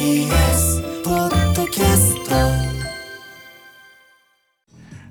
TBS ポッドキャスト。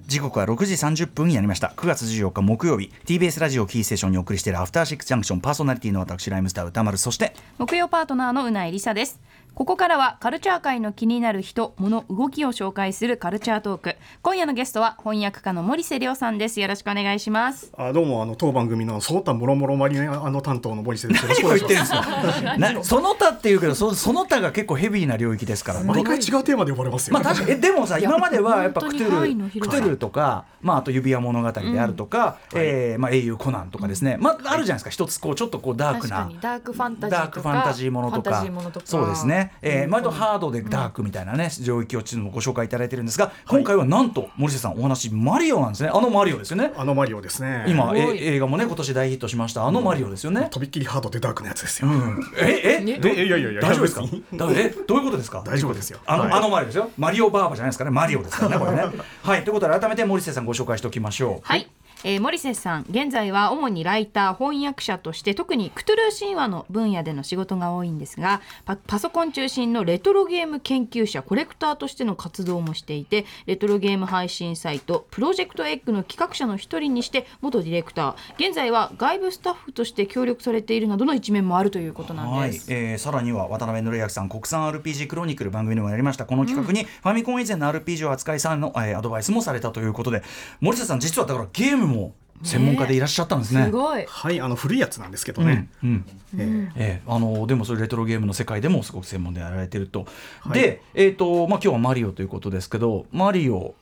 時刻は6時30分になりました。9月14日木曜日。TBS ラジオキーステーションにお送りしているアフターシックスジャンクション。パーソナリティの私ライムスター歌丸。そして木曜パートナーのうないりさですここからはカルチャー界の気になる人物動きを紹介するカルチャートーク。今夜のゲストは翻訳家の森瀬亮さんです。よろしくお願いします。あどうもあの当番組のその他もろもろマリアあの担当の森瀬です。よろしくお願いし言ってるんます。その他っていうけどそその他が結構ヘビーな領域ですから。毎回違うテーマで呼ばれますよ。まあ確かにえでもさ今まではやっぱクトゥルクトゥルとか、まあ、あと指輪物語であるとか、えーまあ、英雄コナンとかですね、まあ、あるじゃないですか。一つこうちょっとこうダークな。ダークファンタジーダークファンタジーものとか。そうですね、えー、割とハードでダークみたいなね、領域をちょっとご紹介いただいてるんですが今回はなんと森瀬さんお話マリオなんですね。あのマリオですよね。あのマリオですね。今え映画もね今年大ヒットしました。あのマリオですよね、とびっきりハードでダークなやつですよ。ええどえいやいやいや大丈夫ですか？えどういうことですか？大丈夫ですよ。あの,、はい。あのマリオですよ。マリオバーバじゃないですかねマリオですからねこれね。はい。ということで改めて森瀬さんご紹介しておきましょう。はい、えー、森瀬さん現在は主にライター翻訳者として特にクトゥルー神話の分野での仕事が多いんですがパソコン中心のレトロゲーム研究者コレクターとしての活動もしていてレトロゲーム配信サイトプロジェクトエッグの企画者の一人にして元ディレクター。現在は外部スタッフとして協力されているなどの一面もあるということなんです。えーさらには渡辺則明さん国産 RPG クロニクル番組でもやりました。この企画にファミコン以前の RPG を扱いさんの、えーアドバイスもされたということで森瀬さん実はだからゲームも専門家でいらっしゃったんですね。すごい。はいあの古いやつなんですけどね。うん。うん。えーえーあのでもそれレトロゲームの世界でもすごく専門でやられてると、で、えーとまあ、今日はマリオということですけどマリオ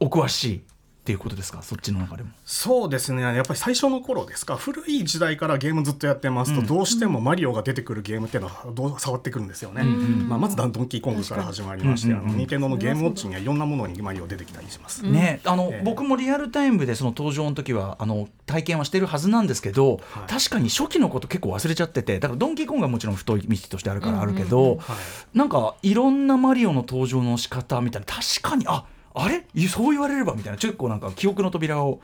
お詳しいっていうことですか？そっちの中でも。そうですね。やっぱり最初の頃ですか？古い時代からゲームずっとやってますと、どうしてもマリオが出てくるゲームっていうのはどう触ってくるんですよね。まあ、まずドンキーコングから始まりまして、あの任天堂のゲームウォッチにはいろんなものにマリオ出てきたりします。ね、あの、ええ。僕もリアルタイムでその登場の時はあの体験はしてるはずなんですけど、はい。確かに初期のこと結構忘れちゃっててだからドンキーコングはもちろん太い道としてあるからあるけど、はい。なんかいろんなマリオの登場の仕方みたいな確かにああれ？そう言われればみたいな。結構なんか記憶の扉を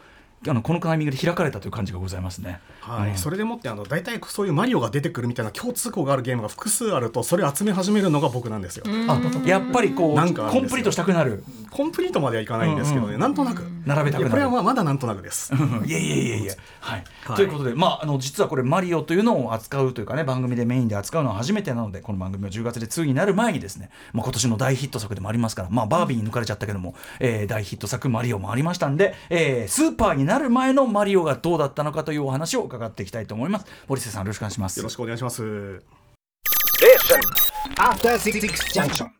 あのこのタイミングで開かれたという感じがございますね。はい、うん。それでもってあの大体そういうマリオが出てくるみたいな共通項があるゲームが複数あるとそれを集め始めるのが僕なんですよ。あやっぱりこうなんかコンプリートしたくなる。コンプリートまではいかないんですけどね、なんとなく。並べたくなる。これはまあまだなんとなくです。いやいやいやいや、はい。はい。ということで、まあ、あの実はこれマリオというのを扱うというかね番組でメインで扱うのは初めてなのでこの番組は10月で2になる前にですね、まあ、今年の大ヒット作でもありますから、まあ、バービーに抜かれちゃったけども、えー大ヒット作マリオもありましたんで、えースーパーになる前のマリオがどうだったのかというお話を伺っていきたいと思います。森瀬さんよろしくお願いします。よろしくお願いします。After Six Junction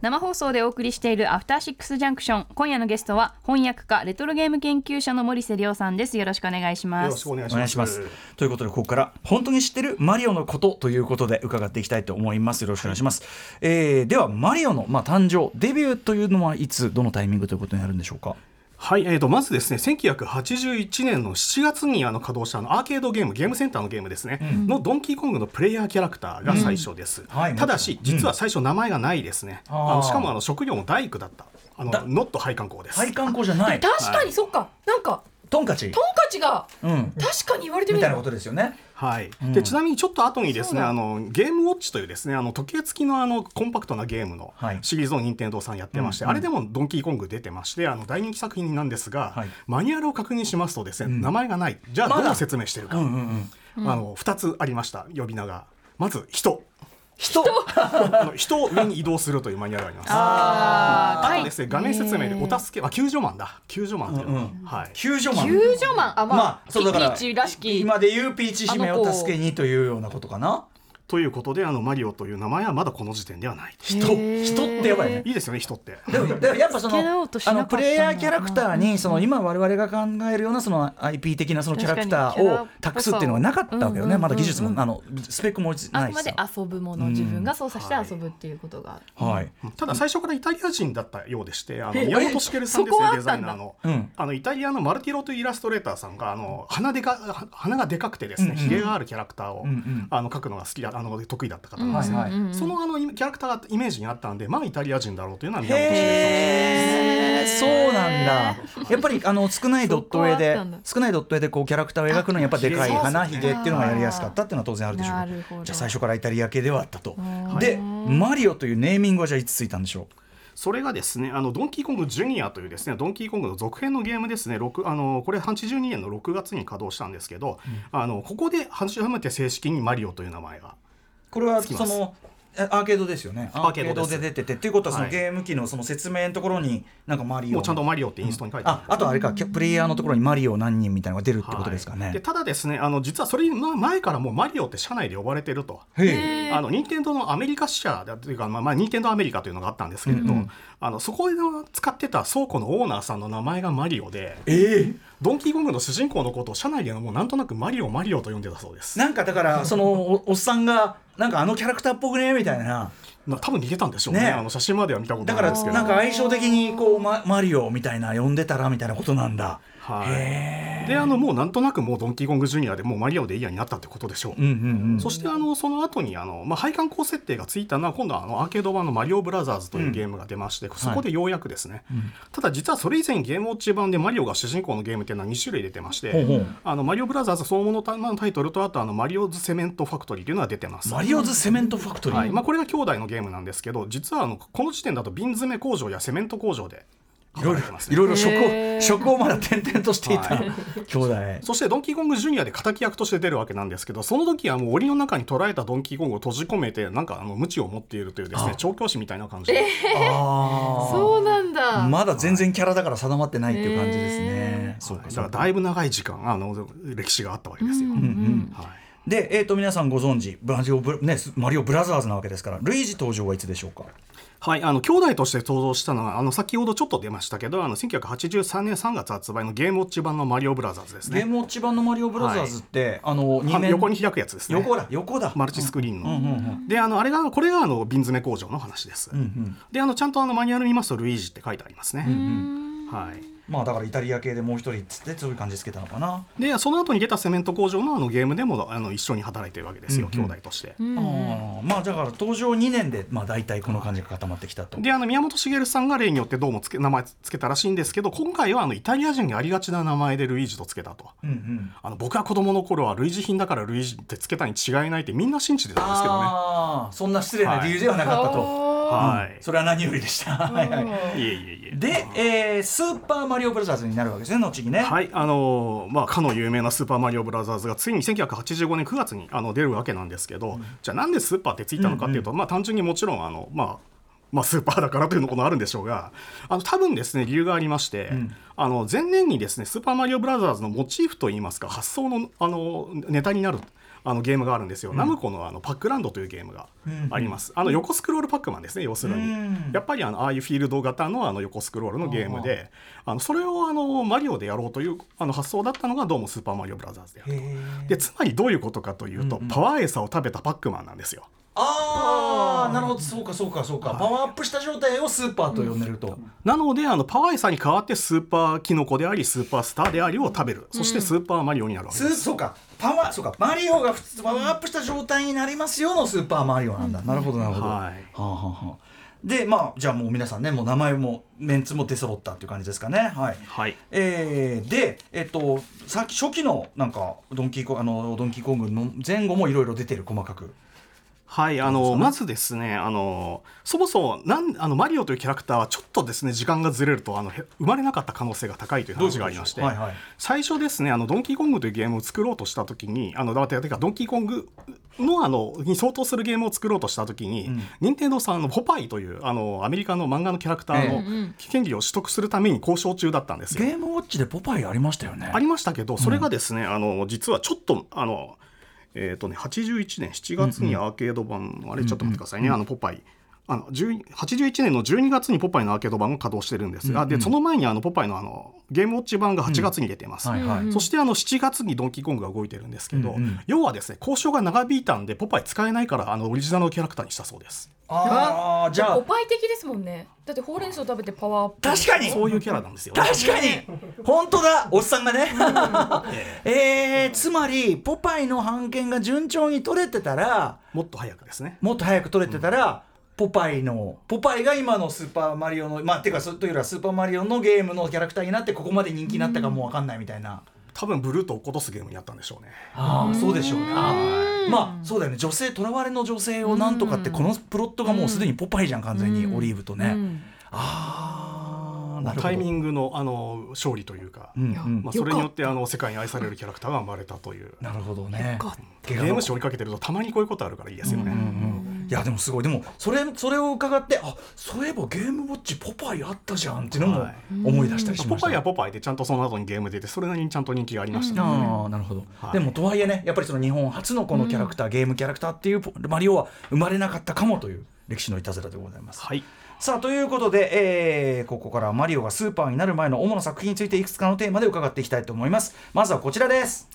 生放送でお送りしているアフターシックスジャンクション今夜のゲストは翻訳家レトロゲーム研究者の森瀬亮さんですよろしくお願いしよますろしくお願いしお願ます。いします。ということでここから本当に知ってるマリオのことということで伺っていきたいと思います。よろしくお願いします。えーではマリオのまあ誕生デビューというのはいつどのタイミングということになるんでしょうか？はい、えー、とまずですね1981年の7月にあの稼働したあのアーケードゲームゲームセンターのゲームですね、のドンキーコングのプレイヤーキャラクターが最初です、はいただし実は最初名前がないですね、あーあのしかもあの職業も大工だった。あのだ。ノット配管工です、配管工じゃない。確かにそっか。なんかトンカチ。トンカチがうん。確かに言われてみたいなことですよね。はい、でちなみにちょっと後にですねあのゲームウォッチというですねあの時計付きのあのコンパクトなゲームのはい。シリーズを任天堂さんやってまして、うんあれでもドンキーコング出てましてあの大人気作品なんですが、はい。マニュアルを確認しますとですね、ん。名前がない。じゃあまだ。どう説明してるか、うんうんうん。あの2つありました呼び名が。まず人人。人。を上に移動するというマニュアルがあります。ああとですね画面説明でお助け。あ救助マンだ。救助マンというのが、はい。救助マン。救助マン。あまあ、まあそうだからピーチらしき。今で言うピーチ姫を助けにというようなことかなということであのマリオという名前はまだこの時点ではない。人人ってやばいね。いいですよね人って。でもでもやっぱそのあのプレイヤーキャラクターにその今我々が考えるようなその IP 的なそのキャラクターを託すっていうのがなかったわけよね。まだ技術もあのスペックもあくまでないしさ遊ぶもの自分が操作して遊ぶっていうことが、はい。ただ最初からイタリア人だったようでしてあの宮本茂さんですねデザイナーの,、うん。あのイタリアのマルティロというイラストレーターさんがあの鼻でかは鼻がでかくてですね、うんうんひげがあるキャラクターを、うんうん。あの描くのが好きだあの得意だった方なんですね、はいはい。そのあのキャラクターがイメージにあったんでまあイタリア人だろうというのは宮本茂さんそうなんだ。やっぱりあの少ないドット絵で少ないドット絵でこうキャラクターを描くのにやっぱでかいあ花ひげっていうのがやりやすかったっていうのは当然あるでしょう。じゃあ最初からイタリア系ではあったと。でマリオというネーミングはじゃあいつついたんでしょそれがですねあのドンキーコングジュニアというですねドンキーコングの続編のゲームですね。6あのこれ82年の6月に稼働したんですけど、あのここで初めて正式にマリオという名前がうこれはそのえアーケードですよね。アーケードで出ててっていうことはそのはいゲーム機のその説明のところになんかマリオ。もうちゃんとマリオってインストに書いてあるああとあれかプレイヤーのところにマリオ何人みたいなのが出るってことですかね。はい。でただですねあの実はそれの前からもうマリオって社内で呼ばれてると。あの任天堂のアメリカ支社だというか、まあ、まあ任天堂アメリカというのがあったんですけれど、あのそこで使ってた倉庫のオーナーさんの名前がマリオでええ。ドンキーコングの主人公のことを社内ではもうなんとなくマリオマリオと呼んでたそうです。なんかだからそのおおっさんがなんかあのキャラクターっぽくね？みたいな。な多分逃げたんでしょうね。ね。あの写真までは見たことだからないですけどなんか相性的にこうママリオみたいな呼んでたらみたいなことなんだ。はい、であのもうなんとなくもうドンキーコングジュニアでもうマリオでいいやになったってことでしょう、うんうんうんそしてあのその後にあの、まあ、配管工設定がついたのは今度はあのアーケード版の「マリオブラザーズ」というゲームが出まして、そこでようやくですね、ただ実はそれ以前ゲームウォッチ版でマリオが主人公のゲームっていうのは2種類出てまして、ほうほう。あのマリオブラザーズそのもののタイトルとあとあのマリオズセメントファクトリーというのが出てます。マリオズセメントファクトリー、はい。まあ、これが兄弟のゲームなんですけど実はあのこの時点だと瓶詰め工場やセメント工場でいろいろ働いてますね。いろいろ職を職をまだ転々としていた、兄弟。そしてドンキーコングジュニアで敵役として出るわけなんですけどその時はもう檻の中に捕らえたドンキーコングを閉じ込めてなんかあの鞭を持っているというですね調教師みたいな感じで、あそうなんだ、あまだ全然キャラだから定まってないっていう感じですね、そうかだか。からだいぶ長い時間あの歴史があったわけですよ。はいで、えー、と皆さんご存知マリオブ,、ね、マリオブラザーズなわけですからルイージ登場はいつでしょうか？はい、あの兄弟として登場したのはあの先ほどちょっと出ましたけどあの1983年3月発売のゲームウォッチ版のマリオブラザーズですね。ゲームウォッチ版のマリオブラザーズって、あのあ二面横に開くやつですね。横だ横だ。マルチスクリーンの、うんうんうんであのあれがこれがあの瓶詰め工場の話です、うんうん。であのちゃんとあのマニュアル見ますとルイージって書いてありますね、はいまあだからイタリア系でもう一人っつってそういう感じつけたのかな、でその後に出たセメント工場のあのゲームでもあの一緒に働いてるわけですよ、兄弟として。あーまあだから登場2年でまあ大体この感じが固まってきたとであの宮本茂さんが例によってどうもつけ名前つけたらしいんですけど今回はあのイタリア人にありがちな名前でルイージとつけたと。うんうんあの僕は子供の頃は類似品だからルイージってつけたに違いないってみんな信じてたんですけどね。ああそんな失礼な理由ではなかったと、はい、それは何よりでした。はいはい。いえいえいえ。で、えースーパーマリオブラザーズになるわけですね後にね、はい、あのーまあ、かの有名な「スーパーマリオブラザーズ」がついに1985年9月にあの出るわけなんですけど、じゃあなんでスーパーってついたのかっていうと、まあ、単純にもちろんあの、まあまあ、スーパーだからというのもあるんでしょうがあの多分ですね理由がありまして、あの前年にですね「スーパーマリオブラザーズ」のモチーフといいますか発想のあのネタになるあのゲームがあるんですよ、ナムコのあのパックランドというゲームがあります、あの横スクロールパックマンですね要するに、うん。やっぱりあのああいうフィールド型のあの横スクロールのゲームであのそれをあのマリオでやろうというあの発想だったのがどうもスーパーマリオブラザーズであると。でつまりどういうことかというと、パワーエサを食べたパックマンなんですよああなるほど。そうかそうかそうか。パワーアップした状態をスーパーと呼んでると、なのであのパワーエサに代わってスーパーキノコでありスーパースターでありを食べる、そしてスーパーマリオになるわけです。そうか。パワーそうか。マリオが普通パワーアップした状態になりますよのスーパーマリオなんだ、なるほどなるほど、はい。はあはあはあ。でまあじゃあもう皆さんねもう名前もメンツも出揃ったっていう感じですかね。はい、はい。えーでえっとさっき初期のなんかドンキーコあのドンキーコングの前後もいろいろ出てる細かくはい、あのまずですねあのそもそもなんあのマリオというキャラクターはちょっとですね時間がずれるとあのへ生まれなかった可能性が高いという話がありまして、はいはい。最初ですねあのドンキーコングというゲームを作ろうとした時にあのだてかドンキーコングのあのに相当するゲームを作ろうとした時に、任天堂さんあのポパイというあのアメリカの漫画のキャラクターの権利を取得するために交渉中だったんですよ。ゲームウォッチでポパイありましたよね。ありましたけどそれがですね、あの実はちょっとあのえっ、とね81年7月にアーケード版、あれちょっと待ってくださいね、あのポパイあの10 81年の12月にポパイのアーケード版が稼働してるんですが、でその前にあのポパイのあのゲームウォッチ版が8月に出てます、はいはい。そしてあの7月にドンキーコングが動いてるんですけど、うんうん。要はですね交渉が長引いたんでポパイ使えないからあのオリジナルのキャラクターにしたそうです。ああじゃあ。ポパイ的ですもんね。だってほうれん草食べてパワーアップ。確かに。そういうキャラなんですよ。ね確かに。本当だ。おっさんがね。えー、つまりポパイの版権が順調に取れてたらもっと早くですね。もっと早く取れてたら、ポパイのポパイが今のスーパーマリオのまあてかそというよりはスーパーマリオのゲームのキャラクターになってここまで人気になったかもわかんないみたいな、多分ブルートを落っことすゲームにやったんでしょうね。ああそうでしょうね。あーまあそうだよね。女性とらわれの女性をなんとかってこのプロットがもうすでにポパイじゃん完全にオリーブとね、ああなるほど。タイミングのあの勝利というか、うんうん。まあ、それによってあの世界に愛されるキャラクターが生まれたという。なるほどね。ゲーム誌追いかけてるとたまにこういうことあるからいいですよね、いやでもすごい。でもそれそれを伺ってあそういえばゲームウォッチポパイあったじゃんっていうのもはい。思い出したりしポました、パイはポパイでちゃんとその後にゲーム出てそれなりにちゃんと人気がありました。ね、ああなるほど、はい。でもとはいえねやっぱりその日本初のこのキャラクター、ゲームキャラクターっていうポマリオは生まれなかったかもという歴史のいたずらでございます。はい。さあということで、えーここからはマリオがスーパーになる前の主な作品についていくつかのテーマで伺っていきたいと思います。まずはこちらです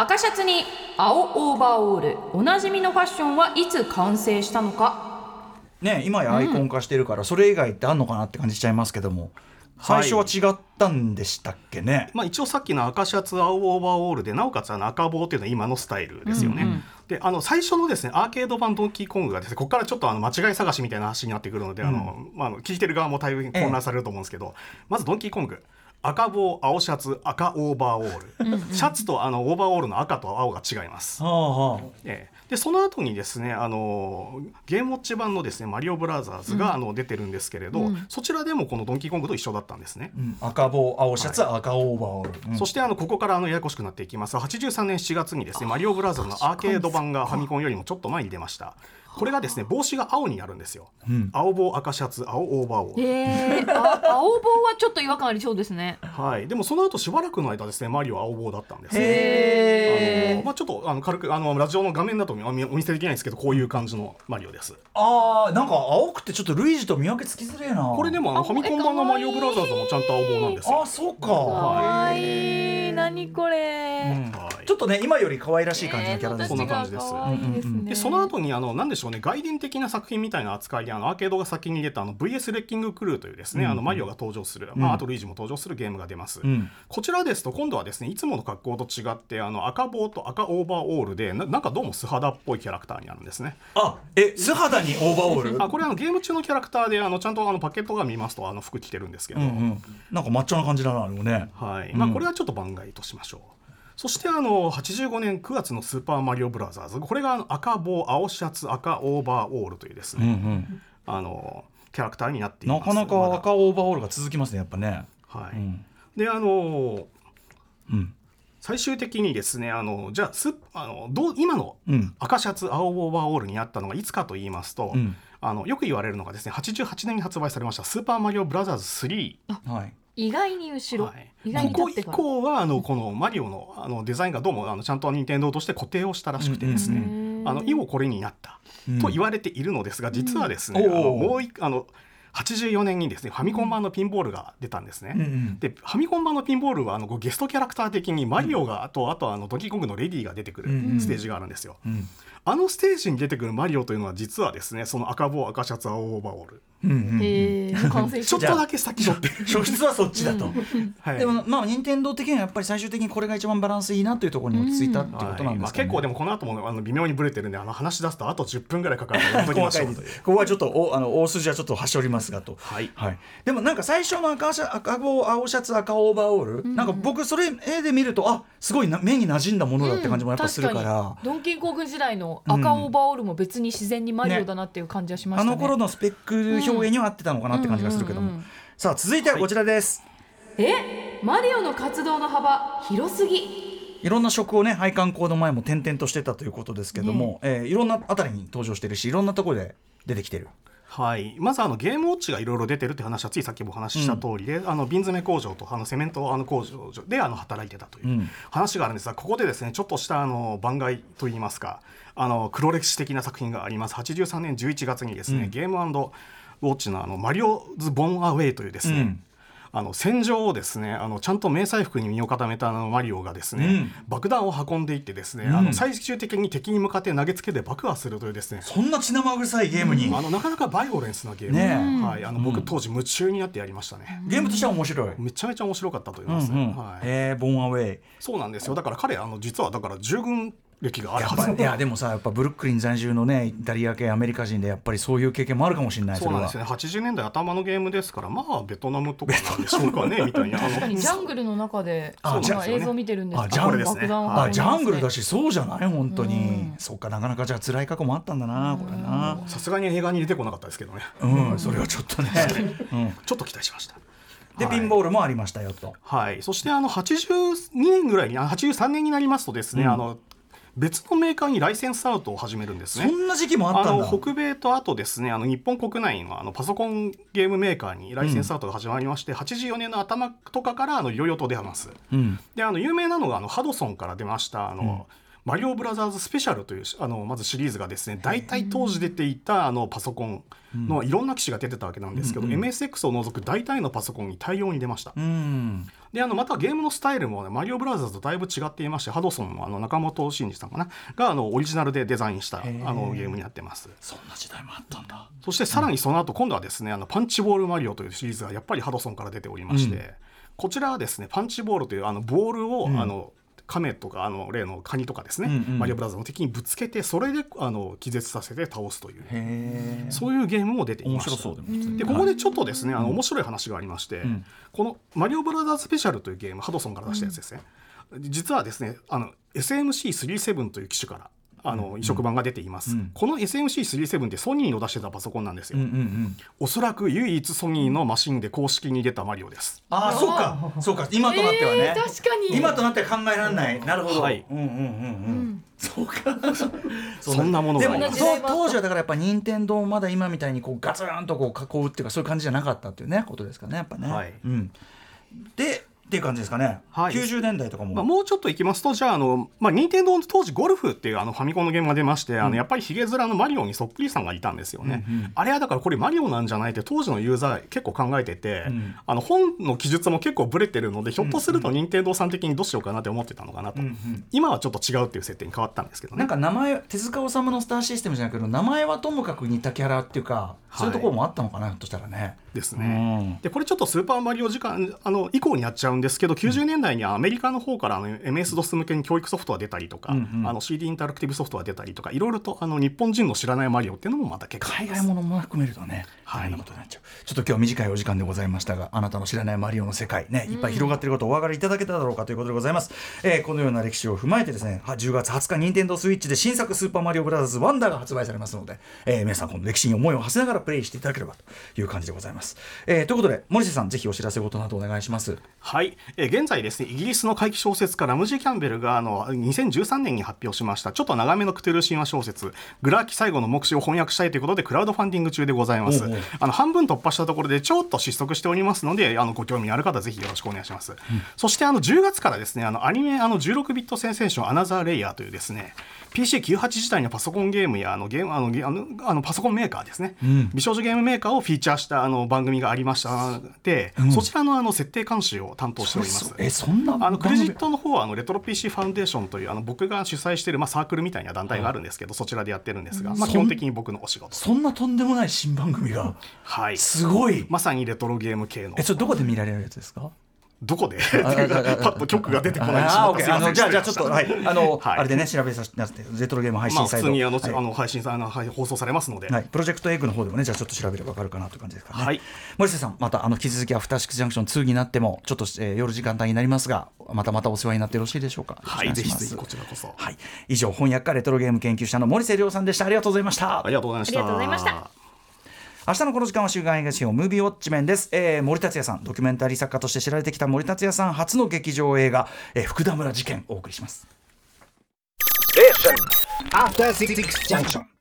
赤シャツに青オーバーオールおなじみのファッションはいつ完成したのか？ね今やアイコン化してるから、それ以外ってあんのかなって感じしちゃいますけども。最初は違ったんでしたっけね、まあ、一応さっきの赤シャツ青オーバーオールでなおかつあの赤帽っていうのは今のスタイルですよね。であの最初のですねアーケード版ドンキーコングがですねここからちょっとあの間違い探しみたいな話になってくるので、あのまああの聞いてる側も大変混乱されると思うんですけど、まずドンキーコング赤帽青シャツ赤オーバーオール。シャツとあのオーバーオールの赤と青が違います。はあはあ。ええ。でその後にですねあのゲームウォッチ版のですねマリオブラザーズが、あの出てるんですけれど、そちらでもこのドンキーコングと一緒だったんですね。うん。赤帽青シャツ、赤オーバーオール、うん。そしてあのここからあのややこしくなっていきます。83年7月にですねマリオブラザーズのアーケード版がファミコンよりもちょっと前に出ましたこれがですね帽子が青になるんですよ、青棒赤シャツ青オーバーオー。ルえー、あ青棒はちょっと違和感ありそうですね。はい、でもその後しばらくの間ですねマリオは青棒だったんです。へあのまあ、ちょっとあの軽くあのラジオの画面だとお見お見せできないんですけどこういう感じのマリオです。あーなんか青くてちょっとルイージと見分けつきづれえな。これでもあのファミコン版のマリオブラザーズもちゃんと青棒なんですよ。あそうか、かわいい。何これ、はいちょっとね今より可愛らしい感じのキャラですそんね、な感じです。ですねでその後にあのなんでしょうね。外伝的な作品みたいな扱いであのアーケードが先に出たあの VS レッキングクルーというですね、あのマリオが登場する、まあ、あとルイージも登場するゲームが出ます、ん。こちらですと今度はですねいつもの格好と違ってあの赤棒と赤オーバーオールでななんかどうも素肌っぽいキャラクターになるんですね。あえ素肌にオーバーオール？あこれあのゲーム中のキャラクターであのちゃんとあのパケットが見ますとあの服着てるんですけど、うんうん。なんかマッチョな感じだなあれもね。はい。まあ、これはちょっと番外としましょう。そしてあの85年9月の「スーパーマリオブラザーズ」これがあの赤棒青シャツ赤オーバーオールというですね、うんうん。あのキャラクターになっています。なかなか赤オーバーオールが続きますねやっぱね。はい。うん。であのうん。最終的にですねあのじゃあスあのどう今のうん。赤シャツ青オーバーオールになったのがいつかと言いますと、うん。あのよく言われるのがですね88年に発売されました「スーパーマリオブラザーズ3」はい意外に後ろ、はい。意外にここ以降はあのこのマリオのあのデザインがどうもあのちゃんと任天堂として固定をしたらしくてですね、うんあの以後これになったうん。と言われているのですが、実はですね、うん。あのもう一あの84年にですねファミコン版のピンボールが出たんですね。うんうんでファミコン版のピンボールはあのゲストキャラクター的にマリオが、あとあとあのドンキーコングのレディーが出てくるうんうん。ステージがあるんですよ。うんあのステージに出てくるマリオというのは実はですねその赤棒赤シャツ青オーバーオールえー、完成しちょっとだけ先取って。初出はそっちだと、はい。でもまあ任天堂的にはやっぱり最終的にこれが一番バランスいいなというところに落ち着いたっていうことなんはい。まあ、ですかね、結構でもこの後もあの微妙にブレてるんであの話し出すとあと10分ぐらいかかるので ここはちょっとおあの大筋はちょっと端折りますがと、はい。でもなんか最初の赤シャ赤帽青シャツ赤オーバーオール、なんか僕それ絵で見るとあすごいな目に馴染んだものだって感じもやっぱするから、確かに。ドンキーコング時代の赤オーバーオールも別に自然にマリオだなっていう感じはしましたね。あの頃のスペック表現には合ってたのかなって感じがするけども、さあ続いてはこちらです、え？マリオの活動の幅広すぎ。いろんな職をね配管工の前も転々としてたということですけども、えーいろんなあたりに登場してるしいろんなところで出てきてるはい、まずあのゲームウォッチがいろいろ出てるって話はついさっきもお話しした通りで、あの瓶詰め工場とあのセメントあの工場であの働いてたといううん。話があるんですがここでですねちょっとしたあの番外といいますかあの黒歴史的な作品があります。83年11月にですね、ゲームウォッチのあのマリオズ・ボン・アウェイというですね、うんあの戦場をですねあのちゃんと迷彩服に身を固めたあのマリオがですね、爆弾を運んでいってですね、あの最終的に敵に向かって投げつけて爆破するというですねそんな血生臭いゲームに、あのなかなかバイオレンスなゲーム、ねえ。はい、あの僕当時夢中になってやりましたね、ゲームとしては面白い、めちゃめちゃ面白かったと思います、うんうん。はい、えーボンアウェイそうなんですよ。だから彼あの実はだから従軍歴があるやっはずぱいやでもさやっぱブルックリン在住のねイタリア系アメリカ人でやっぱりそういう経験もあるかもしれないれはそうなんですね。80年代頭のゲームですからまあベトナムとかなんでしょうかねみたいな。あの確かにジャングルの中であ今映像見てるんですけどあジャングルですね。あジャングルだしそうじゃない？本当に、そっかなかなかじゃあ辛い過去もあったんだなこれな。さすがに映画に出てこなかったですけどね。うん、それはちょっとね、うん、ちょっと期待しました。で、はい。ピンボールもありましたよと。はい、そしてあの82年ぐらいにあ83年になりますとですね、あの別のメーカーにライセンスアウトを始めるんですね。そんな時期もあったんだの北米とあとですねあの日本国内のあのパソコンゲームメーカーにライセンスアウトが始まりまして、84年の頭とかからあのいろいろと出ます。うんであの有名なのがあのハドソンから出ましたあの、マリオブラザーズスペシャルというあのまずシリーズがですね大体当時出ていたあのパソコンのいろんな機種が出てたわけなんですけど、MSX を除く大体のパソコンに対応に出ました。うんであのまたゲームのスタイルも、ね、マリオブラザーズとだいぶ違っていましてハドソンのあの中本真二さんかながあのオリジナルでデザインしたあのゲームになってます。そんな時代もあったんだ。そしてさらにその後今度はですねあのパンチボールマリオというシリーズがやっぱりハドソンから出ておりまして、こちらはですねパンチボールというあのボールを、あの亀とかあの例のカニとかですね、うんうん。マリオブラザーズの敵にぶつけてそれであの気絶させて倒すという。そういうゲームも出ていました。面白そうでここでちょっとですね、あの面白い話がありまして、この「マリオブラザーズスペシャル」というゲームハドソンから出したやつですね、実はですねあの SMC37 という機種からあの移植版が出ています、この SMC37 ってソニーの出してたパソコンなんですよ、うんうんうん。おそらく唯一ソニーのマシンで公式に出たマリオです。ああそうか。そうか。今となってはね、えー確かに。今となっては考えられない。なるほど、はい。うんうんうんうん。そうか。そんなものでもがあります。そう当時はだからやっぱ任天堂まだ今みたいにこうガツンとこう囲うっていうかそういう感じじゃなかったっていうねことですかねやっぱね、はい。うん、でっていう感じですかね、はい。90年代とかも、まあ、もうちょっといきますとじゃああの、まあ、任天堂の当時ゴルフっていうあのファミコンのゲームが出まして、あのやっぱりヒゲ面のマリオにそっくりさんがいたんですよね、あれはだからこれマリオなんじゃないって当時のユーザー結構考えてて、あの本の記述も結構ブレてるのでひょっとすると任天堂さん的にどうしようかなって思ってたのかなと、今はちょっと違うっていう設定に変わったんですけどね。なんか名前手塚治虫のスターシステムじゃないけど名前はともかく似たキャラっていうか、そういうところもあったのかなとしたらね。ですね、うん。でこれちょっとスーパーマリオ時間あの以降にやっちゃうんですけど90年代にはアメリカの方からあの MS-DOS 向けに教育ソフトが出たりとか、あの CD インタラクティブソフトが出たりとかいろいろとあの日本人の知らないマリオっていうのもまた結構海外ものも含めるとね大変なことになっちゃう、ちょっと今日は短いお時間でございましたがあなたの知らないマリオの世界ねいっぱい広がっていることをお分かりいただけただろうかということでございます、えーこのような歴史を踏まえてですねは10月20日任天堂スイッチで新作スーパーマリオブラザーズワンダーが発売されますので、えー皆さんこの歴史に思いを馳せながらプレイしていただければという感じでございます、えーということで森瀬さんぜひお知らせ事などお願いします。はい、えー現在ですねイギリスの怪奇小説家ラムジー・キャンベルがあの2013年に発表しました。ちょっと長めのクトゥルー神話小説「グラーキ最後の目視」を翻訳したいということでクラウドファンディング中でございます。おうおう。あの半分突破したところでちょっと失速しておりますのであのご興味ある方はぜひよろしくお願いします、そしてあの10月からですねあのアニメあの16ビットセンセーションアナザーレイヤーというですね PC98 時代のパソコンゲームやあのゲームあのゲあのパソコンメーカーですね、ん。美少女ゲームメーカーをフィーチャーしたあの番組がありましたので、そちらのあの設定監修を担当しております。えそんなあのクレジッ番トの方はあのレトロ PC ファウンデーションというあの僕が主催しているまあサークルみたいな団体があるんですけど、そちらでやってるんですが、まあ、基本的に僕のお仕事そんなとんでもない新番組が。はい。すごい。まさにレトロゲーム系の。えそれどこで見られるやつですか？どこで？パッと曲が出てこないあのじゃあじゃあちょっとはい。あの、はい。あれでね調べさせてレトロゲーム配まあ信サイト、普通にあの、はい。あの配信さあのはい放送されますので、はい、プロジェクトエッグの方でもね、じゃあちょっと調べればわかるかなという感じですかね。はい。森瀬さん、またあの引き続きアフターシックスジャンクション2になっても、ちょっと、えー夜時間帯になりますが、またまたお世話になってよろしいでしょうか。はいぜひぜひこちらこそ。はい、以上、翻訳家レトロゲーム研究者の森瀬亮さんでした。ありがとうございました。ありがとうございました明日のこの時間は週刊映画史をムービーウォッチメンです、えー森達也さん。ドキュメンタリー作家として知られてきた森達也さん。初の劇場映画、えー福田村事件お送りします。After Six Junction.